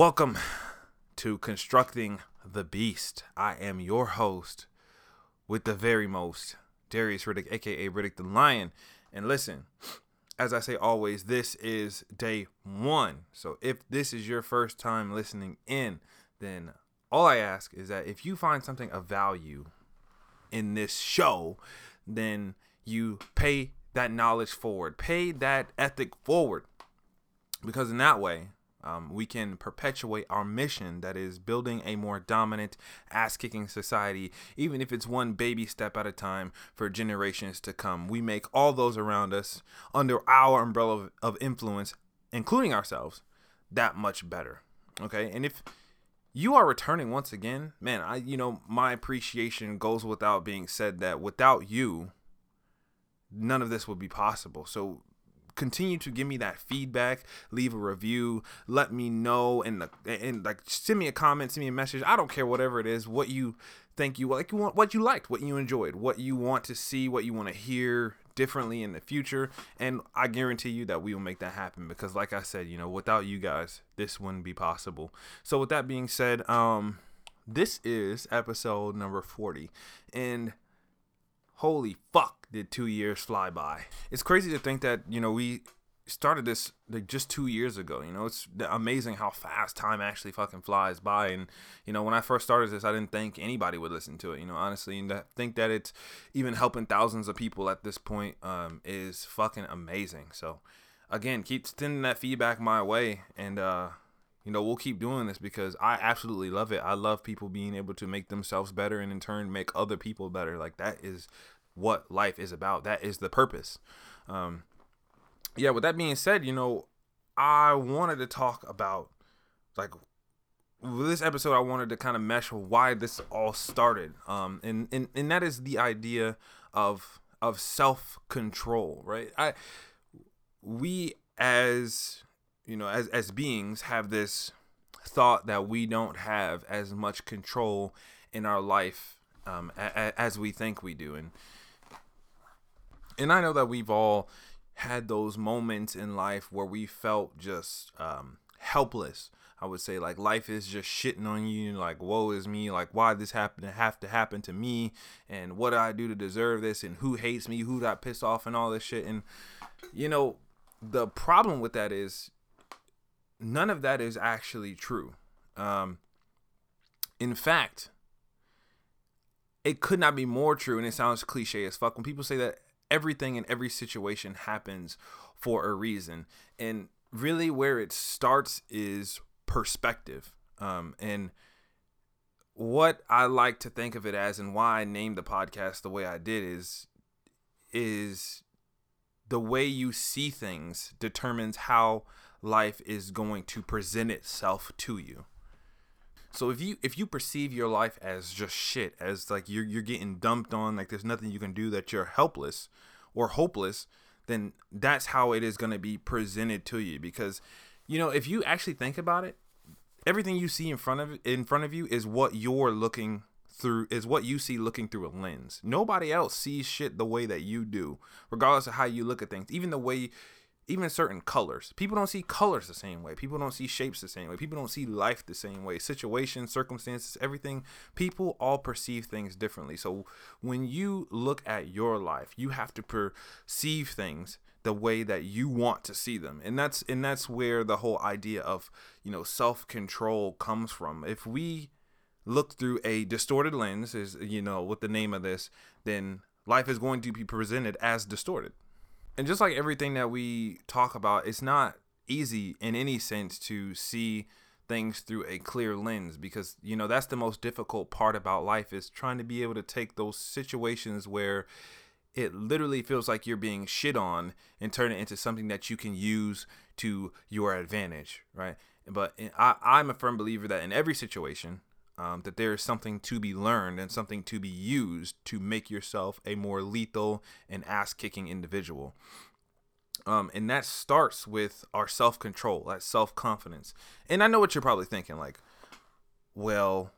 Welcome to Constructing the Beast. I am your host with the very most, Darius Riddick, aka Riddick the Lion. And listen, as I say always, this is day one. So if this is your first time listening in, then all I ask is that if you find something of value in this show, then you pay that knowledge forward, pay that ethic forward. Because in that way, um, we can perpetuate our mission that is building a more dominant, ass kicking society, even if it's one baby step at a time for generations to come. We make all those around us under our umbrella of, of influence, including ourselves, that much better. Okay. And if you are returning once again, man, I, you know, my appreciation goes without being said that without you, none of this would be possible. So continue to give me that feedback leave a review let me know and and like send me a comment send me a message. I don't care whatever it is what you think you like you want what you liked what you enjoyed what you want to see what you want to hear differently in the future. And i guarantee you that we will make that happen because like i said you know without you guys this wouldn't be possible. So with that being said um this is episode number 40 and holy fuck did two years fly by? It's crazy to think that you know we started this like just two years ago you know? It's amazing how fast time actually fucking flies by and you know when i first started this i didn't think anybody would listen to it you know honestly and to think that it's even helping thousands of people at this point um, is fucking amazing so again keep sending that feedback my way and uh you know, we'll keep doing this because I absolutely love it. I love people being able to make themselves better and in turn make other people better. Like that is what life is about. That is the purpose. Um, yeah, with that being said, you know, I wanted to talk about like this episode I wanted to kind of mesh why this all started. Um, and, and and that is the idea of of self-control, right? I we as you know, as as beings have this thought that we don't have as much control in our life um, a, a, as we think we do, and and I know that we've all had those moments in life where we felt just um, helpless. I would say like life is just shitting on you, like woe is me, like why this happened to have to happen to me, and what do I do to deserve this, and who hates me, who got pissed off, and all this shit. And you know, the problem with that is none of that is actually true. Um, in fact, it could not be more true, and it sounds cliche as fuck when people say that everything in every situation happens for a reason. And really, where it starts is perspective. Um, and what I like to think of it as, and why I named the podcast the way I did, is is the way you see things determines how life is going to present itself to you. So if you if you perceive your life as just shit, as like you're you're getting dumped on, like there's nothing you can do, that you're helpless or hopeless, then that's how it is going to be presented to you. Because you know if you actually think about it, everything you see in front of in front of you is what you're looking through is what you see looking through a lens. Nobody else sees shit the way that you do, regardless of how you look at things. Even the way even certain colors. People don't see colors the same way. People don't see shapes the same way. People don't see life the same way. Situations, circumstances, everything. People all perceive things differently. So when you look at your life, you have to perceive things the way that you want to see them. And that's and that's where the whole idea of, you know, self-control comes from. If we look through a distorted lens is, you know, what the name of this, then life is going to be presented as distorted and just like everything that we talk about, it's not easy in any sense to see things through a clear lens because you know that's the most difficult part about life is trying to be able to take those situations where it literally feels like you're being shit on and turn it into something that you can use to your advantage right? But eh, I, i'm a firm believer that in every situation um, that there is something to be learned and something to be used to make yourself a more lethal and ass kicking individual. Um, and that starts with our self control, that self confidence. And I know what you're probably thinking like, well,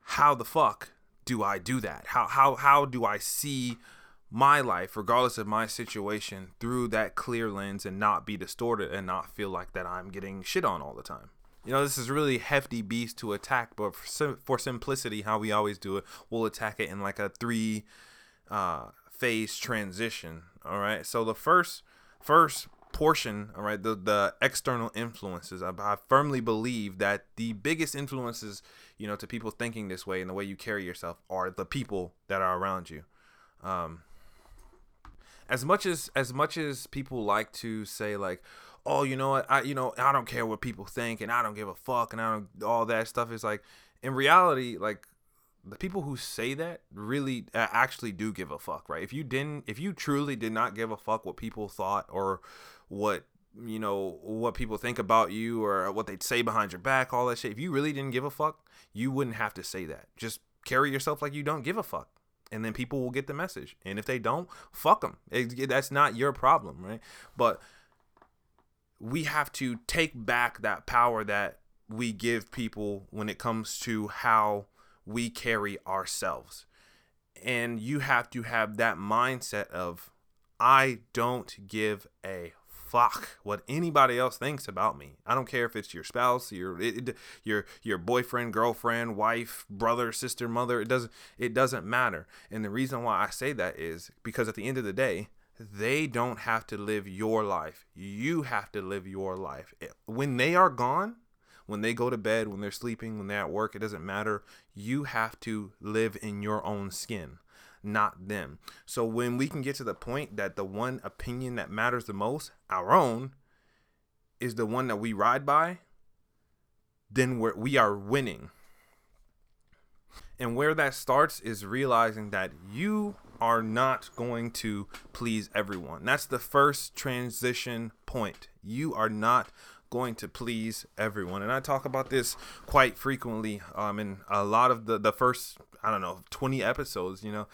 how the fuck do I do that? How, how, how do I see my life, regardless of my situation, through that clear lens and not be distorted and not feel like that I'm getting shit on all the time? You know, this is really hefty beast to attack, but for, sim- for simplicity, how we always do it, we'll attack it in like a three uh, phase transition. All right. So the first first portion, all right, the the external influences. I, I firmly believe that the biggest influences, you know, to people thinking this way and the way you carry yourself are the people that are around you. Um, as much as as much as people like to say like oh, you know what, I you know I don't care what people think, and I don't give a fuck, and I don't all that stuff is like in reality like the people who say that really uh, actually do give a fuck, right? If you didn't, if you truly did not give a fuck what people thought or what you know what people think about you or what they'd say behind your back, all that shit. If you really didn't give a fuck, you wouldn't have to say that. Just carry yourself like you don't give a fuck, and then people will get the message. And if they don't, fuck them. That's not your problem, right? But we have to take back that power that we give people when it comes to how we carry ourselves. And you have to have that mindset of, I don't give a fuck what anybody else thinks about me. I don't care if it's your spouse, your it, your your boyfriend, girlfriend, wife, brother, sister, mother. It doesn't it doesn't matter. And the reason why I say that is because at the end of the day, they don't have to live your life. You have to live your life. When they are gone, when they go to bed, when they're sleeping, when they're at work, it doesn't matter. You have to live in your own skin, not them. So when we can get to the point that the one opinion that matters the most, our own, is the one that we ride by, then we're, we are winning. And where that starts is realizing that you are not going to please everyone. That's the first transition point. You are not going to please everyone. And I talk about this quite frequently um, in a lot of the, the first, I don't know, 20 episodes. You know,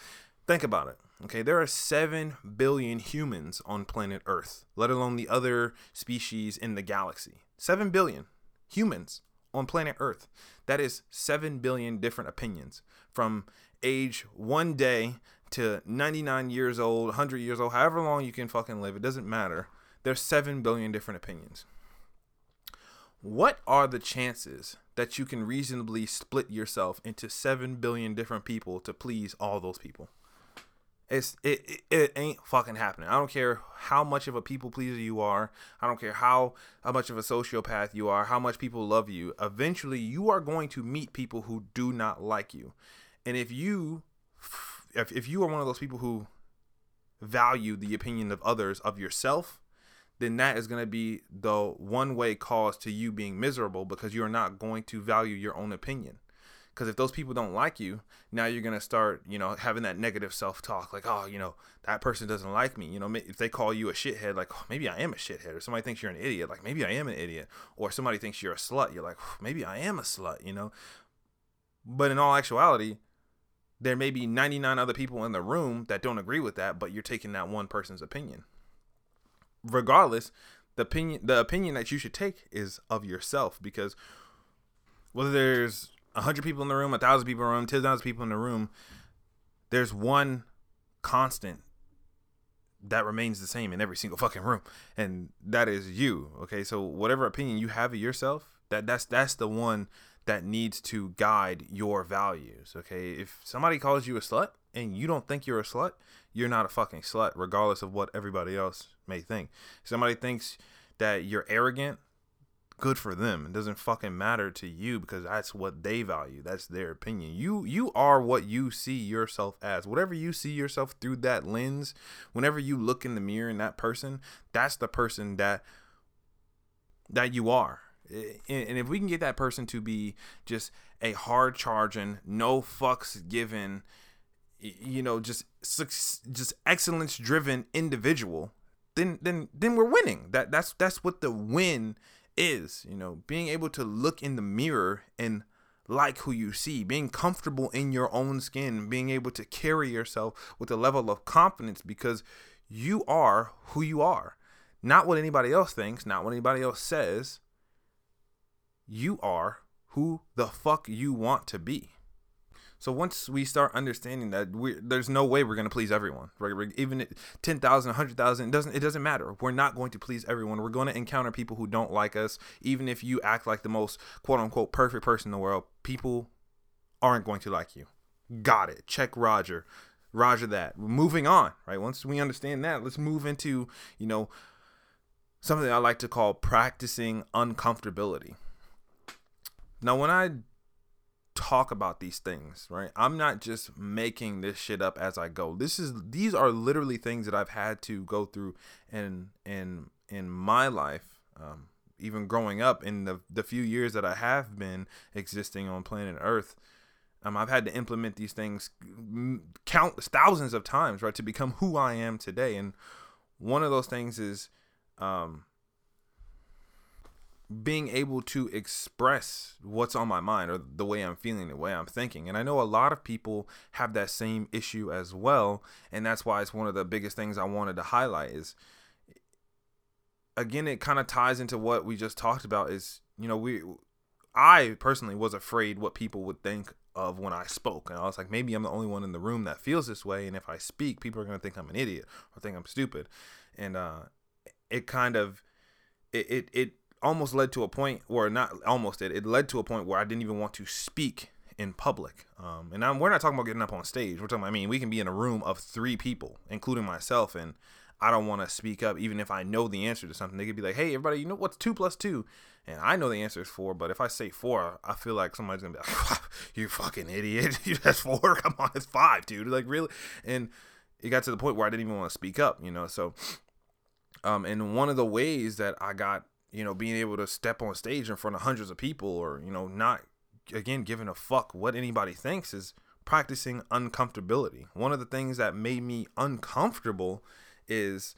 think about it. Okay, there are 7 billion humans on planet Earth, let alone the other species in the galaxy. 7 billion humans on planet Earth. That is 7 billion different opinions from age one day to 99 years old, 100 years old, however long you can fucking live, it doesn't matter. There's 7 billion different opinions. What are the chances that you can reasonably split yourself into 7 billion different people to please all those people? It's it, it, it ain't fucking happening. I don't care how much of a people pleaser you are. I don't care how how much of a sociopath you are, how much people love you. Eventually, you are going to meet people who do not like you. And if you if, if you are one of those people who value the opinion of others of yourself, then that is going to be the one way cause to you being miserable because you're not going to value your own opinion. Because if those people don't like you, now you're going to start, you know, having that negative self talk like, oh, you know, that person doesn't like me. You know, if they call you a shithead, like, oh, maybe I am a shithead. Or somebody thinks you're an idiot, like, maybe I am an idiot. Or somebody thinks you're a slut, you're like, maybe I am a slut, you know. But in all actuality, there may be 99 other people in the room that don't agree with that, but you're taking that one person's opinion. Regardless, the opinion the opinion that you should take is of yourself because whether there's 100 people in the room, 1,000 people in the room, 10,000 people in the room, there's one constant that remains the same in every single fucking room and that is you okay so whatever opinion you have of yourself that that's that's the one that needs to guide your values. Okay. If somebody calls you a slut and you don't think you're a slut, you're not a fucking slut, regardless of what everybody else may think. Somebody thinks that you're arrogant, good for them. It doesn't fucking matter to you because that's what they value. That's their opinion. You you are what you see yourself as. Whatever you see yourself through that lens, whenever you look in the mirror in that person, that's the person that that you are and if we can get that person to be just a hard charging, no fucks given, you know, just just excellence driven individual, then then then we're winning. That that's that's what the win is. You know, being able to look in the mirror and like who you see, being comfortable in your own skin, being able to carry yourself with a level of confidence because you are who you are. Not what anybody else thinks, not what anybody else says, you are who the fuck you want to be. So once we start understanding that we there's no way we're going to please everyone, right? Even 10,000, 100,000, it doesn't it doesn't matter. We're not going to please everyone. We're going to encounter people who don't like us. Even if you act like the most quote unquote perfect person in the world, people aren't going to like you. Got it. Check Roger. Roger that. Moving on, right? Once we understand that, let's move into, you know, something I like to call practicing uncomfortability. Now, when I talk about these things, right? I'm not just making this shit up as I go. This is these are literally things that I've had to go through in in in my life. Um, even growing up in the the few years that I have been existing on planet Earth, um, I've had to implement these things countless thousands of times, right, to become who I am today. And one of those things is um, being able to express what's on my mind or the way I'm feeling, the way I'm thinking. And I know a lot of people have that same issue as well. And that's why it's one of the biggest things I wanted to highlight is again, it kind of ties into what we just talked about is, you know, we, I personally was afraid what people would think of when I spoke. And I was like, maybe I'm the only one in the room that feels this way. And if I speak, people are going to think I'm an idiot or think I'm stupid. And, uh, it kind of, it, it, it almost led to a point where not almost it, it led to a point where I didn't even want to speak in public. Um, and I'm, we're not talking about getting up on stage. We're talking about, I mean, we can be in a room of three people, including myself, and I don't want to speak up, even if I know the answer to something. They could be like, hey, everybody, you know what's two plus two? And I know the answer is four, but if I say four, I feel like somebody's to be like, you fucking idiot. That's four. Come on, it's five, dude. Like, really? And it got to the point where I didn't even want to speak up, you know? So, um, and one of the ways that I got you know, being able to step on stage in front of hundreds of people or, you know, not again giving a fuck what anybody thinks is practicing uncomfortability. One of the things that made me uncomfortable is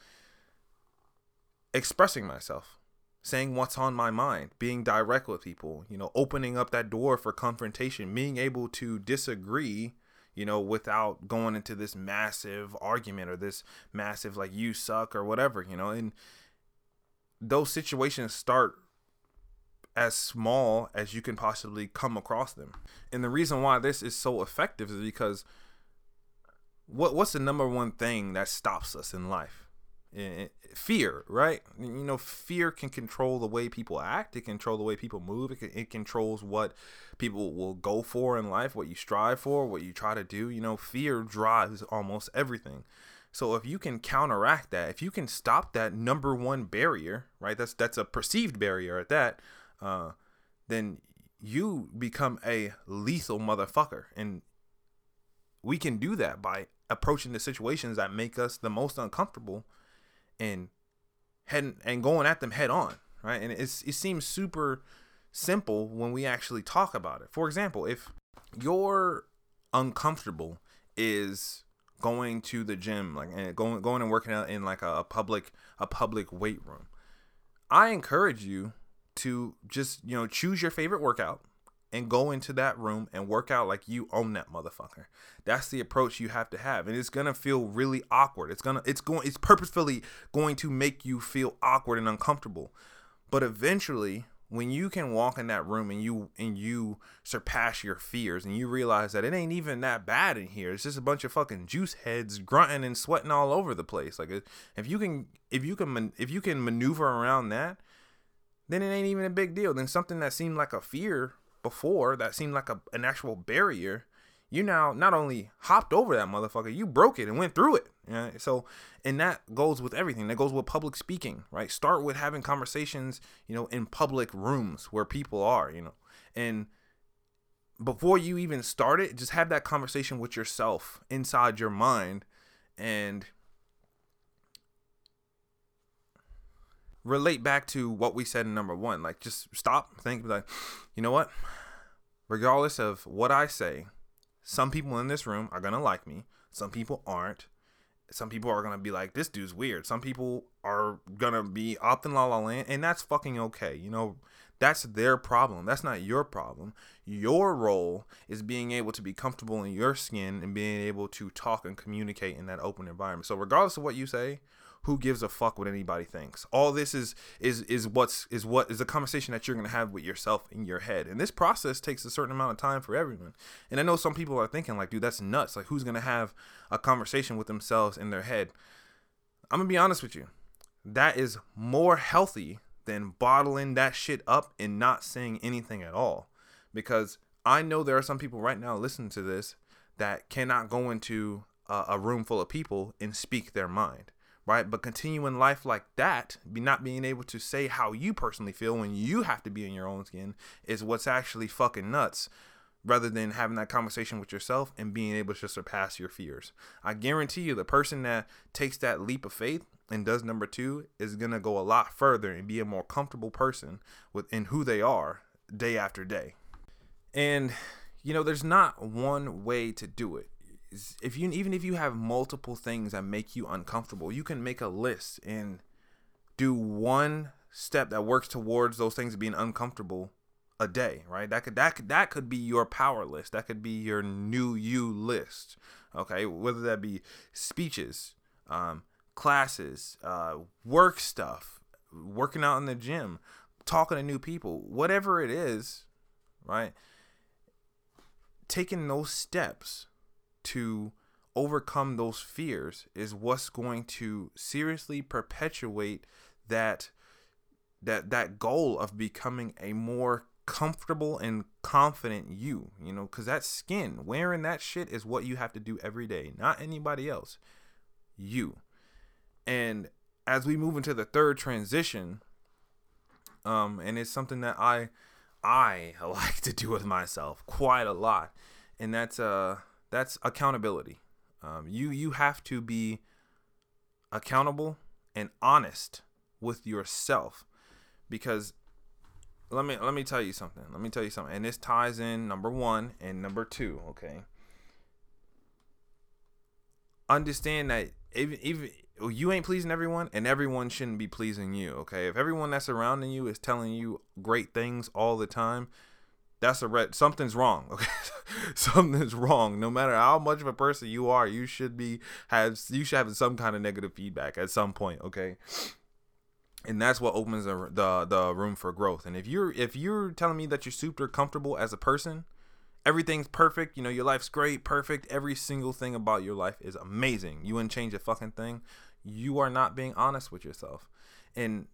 expressing myself, saying what's on my mind, being direct with people, you know, opening up that door for confrontation, being able to disagree, you know, without going into this massive argument or this massive like you suck or whatever, you know, and those situations start as small as you can possibly come across them. And the reason why this is so effective is because what what's the number one thing that stops us in life? fear, right? You know, fear can control the way people act. It control the way people move. It, can, it controls what people will go for in life, what you strive for, what you try to do. You know, fear drives almost everything. So if you can counteract that, if you can stop that number one barrier, right? That's that's a perceived barrier at that. Uh, then you become a lethal motherfucker, and we can do that by approaching the situations that make us the most uncomfortable, and heading and going at them head on, right? And it's it seems super simple when we actually talk about it. For example, if you're uncomfortable is going to the gym, like and going going and working out in like a, a public a public weight room. I encourage you to just you know choose your favorite workout and go into that room and work out like you own that motherfucker. That's the approach you have to have. And it's going to feel really awkward. It's going to it's going it's purposefully going to make you feel awkward and uncomfortable. But eventually, when you can walk in that room and you and you surpass your fears and you realize that it ain't even that bad in here it's just a bunch of fucking juice heads grunting and sweating all over the place. Like if you can if you can if you can maneuver around that then it ain't even a big deal. Then something that seemed like a fear before that seemed like a, an actual barrier you now not only hopped over that motherfucker, you broke it and went through it. Right? So, and that goes with everything. That goes with public speaking, right? Start with having conversations, you know, in public rooms where people are, you know, and before you even start it, just have that conversation with yourself inside your mind and relate back to what we said in number one. Like, just stop, think, like, you know what? Regardless of what I say, some people in this room are gonna like me. Some people aren't. Some people are gonna be like, this dude's weird. Some people are gonna be up in la la land, and that's fucking okay. You know, that's their problem. That's not your problem. Your role is being able to be comfortable in your skin and being able to talk and communicate in that open environment. So regardless of what you say, who gives a fuck what anybody thinks. All this is is is what's is what is a conversation that you're going to have with yourself in your head. And this process takes a certain amount of time for everyone. And i know some people are thinking like dude that's nuts. Like who's going to have a conversation with themselves in their head? I'm going to be honest with you. That is more healthy than bottling that shit up and not saying anything at all. Because i know there are some people right now listening to this that cannot go into a, a room full of people and speak their mind right? But continuing life like that, be not being able to say how you personally feel when you have to be in your own skin is what's actually fucking nuts. Rather than having that conversation with yourself and being able to surpass your fears. I guarantee you, the person that takes that leap of faith and does number two is gonna go a lot further and be a more comfortable person within who they are day after day. And you know, there's not one way to do it if you even if you have multiple things that make you uncomfortable, you can make a list and do one step that works towards those things being uncomfortable a day, right? That could that could that could be your power list. That could be your new you list. Okay, whether that be speeches, um, classes, uh, work stuff, working out in the gym, talking to new people, whatever it is, right? Taking those steps to overcome those fears is what's going to seriously perpetuate that that that goal of becoming a more comfortable and confident you you know because that skin wearing that shit is what you have to do every day not anybody else you. And as we move into the third transition um and it's something that i i like to do with myself quite a lot and that's uh that's accountability. Um, you you have to be accountable and honest with yourself because let me let me tell you something. Let me tell you something. And this ties in number 1 and number 2, okay? Understand that even even you ain't pleasing everyone and everyone shouldn't be pleasing you, okay? If everyone that's surrounding you is telling you great things all the time, that's a red something's wrong okay? Something's wrong. No matter how much of a person you are you should be have you should have some kind of negative feedback at some point okay? And that's what opens the, the the room for growth. And if you're if you're telling me that you're super comfortable as a person everything's perfect you know your life's great perfect every single thing about your life is amazing. You wouldn't change a fucking thing. You are not being honest with yourself. And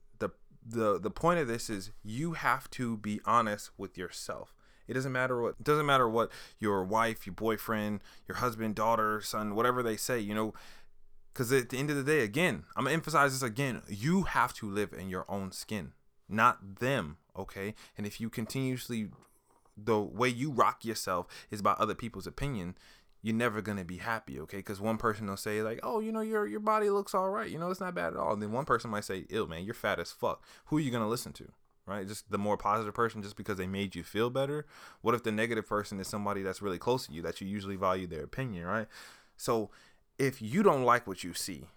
the the point of this is you have to be honest with yourself. It doesn't matter what it doesn't matter what your wife, your boyfriend, your husband, daughter, son, whatever they say, you know, cuz at the end of the day again, I'm going to emphasize this again, you have to live in your own skin, not them, okay? And if you continuously the way you rock yourself is by other people's opinion, you're never gonna be happy, okay? Because one person will say like, "Oh, you know, your your body looks all right. You know, it's not bad at all." And then one person might say, "Ill man, you're fat as fuck." Who are you gonna listen to? Right? Just the more positive person, just because they made you feel better. What if the negative person is somebody that's really close to you that you usually value their opinion, right? So if you don't like what you see,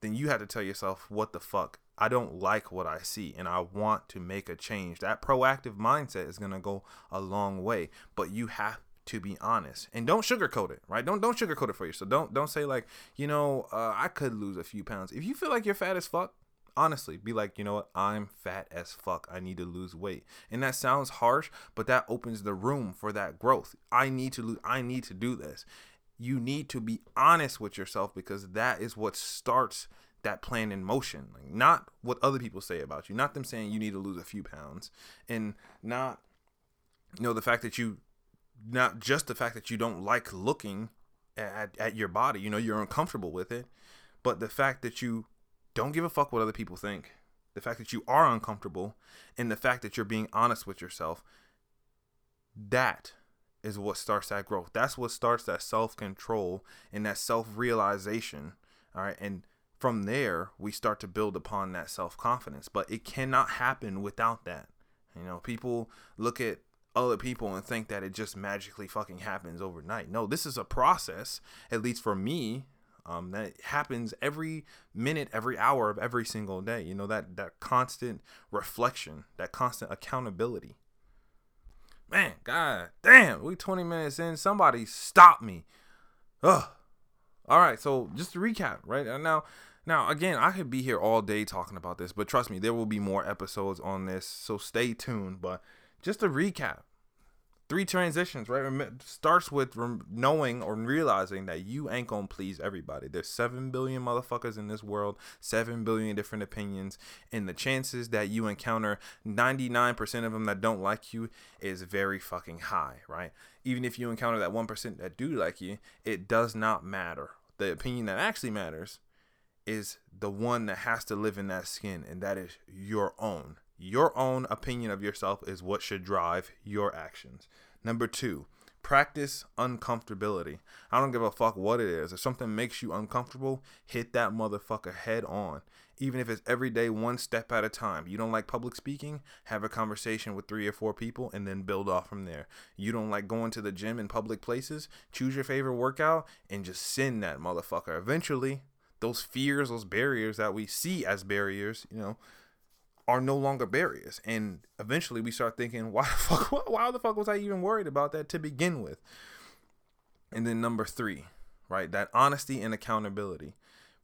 then you have to tell yourself, "What the fuck." I don't like what I see and I want to make a change. That proactive mindset is going to go a long way, but you have to be honest. And don't sugarcoat it right? Don't don't sugarcoat it for you so don't don't say like you know uh, i could lose a few pounds. If you feel like you're fat as fuck honestly be like you know what? I'm fat as fuck. I need to lose weight. And that sounds harsh but that opens the room for that growth. I need to lose i need to do this. You need to be honest with yourself because that is what starts that plan in motion. Like not what other people say about you not them saying you need to lose a few pounds and not you know the fact that you not just the fact that you don't like looking at, at your body, you know, you're uncomfortable with it, but the fact that you don't give a fuck what other people think, the fact that you are uncomfortable, and the fact that you're being honest with yourself, that is what starts that growth. That's what starts that self control and that self realization. All right. And from there, we start to build upon that self confidence. But it cannot happen without that. You know, people look at other people and think that it just magically fucking happens overnight. No, this is a process, at least for me, um, that happens every minute, every hour of every single day. You know, that that constant reflection, that constant accountability. Man, god damn, we 20 minutes in. Somebody stop me. Ugh. All right, so just to recap, right now, Now, again, I could be here all day talking about this, but trust me, there will be more episodes on this, so stay tuned. But just a recap, three transitions, right? Starts with knowing or realizing that you ain't gonna please everybody. There's seven billion motherfuckers in this world, seven billion different opinions, and the chances that you encounter 99% of them that don't like you is very fucking high, right? Even if you encounter that 1% that do like you, it does not matter. The opinion that actually matters is the one that has to live in that skin, and that is your own. Your own opinion of yourself is what should drive your actions. Number two, practice uncomfortability. I don't give a fuck what it is. If something makes you uncomfortable, hit that motherfucker head on. Even if it's every day, one step at a time. You don't like public speaking? Have a conversation with three or four people and then build off from there. You don't like going to the gym in public places? Choose your favorite workout and just send that motherfucker. Eventually, those fears, those barriers that we see as barriers, you know, are no longer barriers. And eventually we start thinking, why the fuck why the fuck was I even worried about that to begin with? And then number 3, right? That honesty and accountability.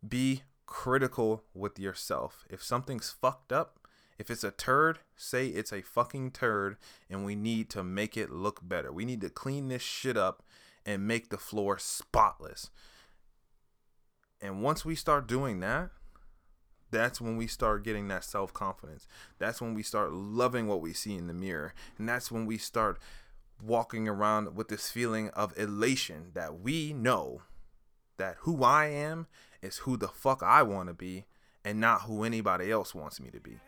Be critical with yourself. If something's fucked up, if it's a turd, say it's a fucking turd and we need to make it look better. We need to clean this shit up and make the floor spotless. And once we start doing that, that's when we start getting that self confidence. That's when we start loving what we see in the mirror. And that's when we start walking around with this feeling of elation that we know that who I am is who the fuck I want to be and not who anybody else wants me to be.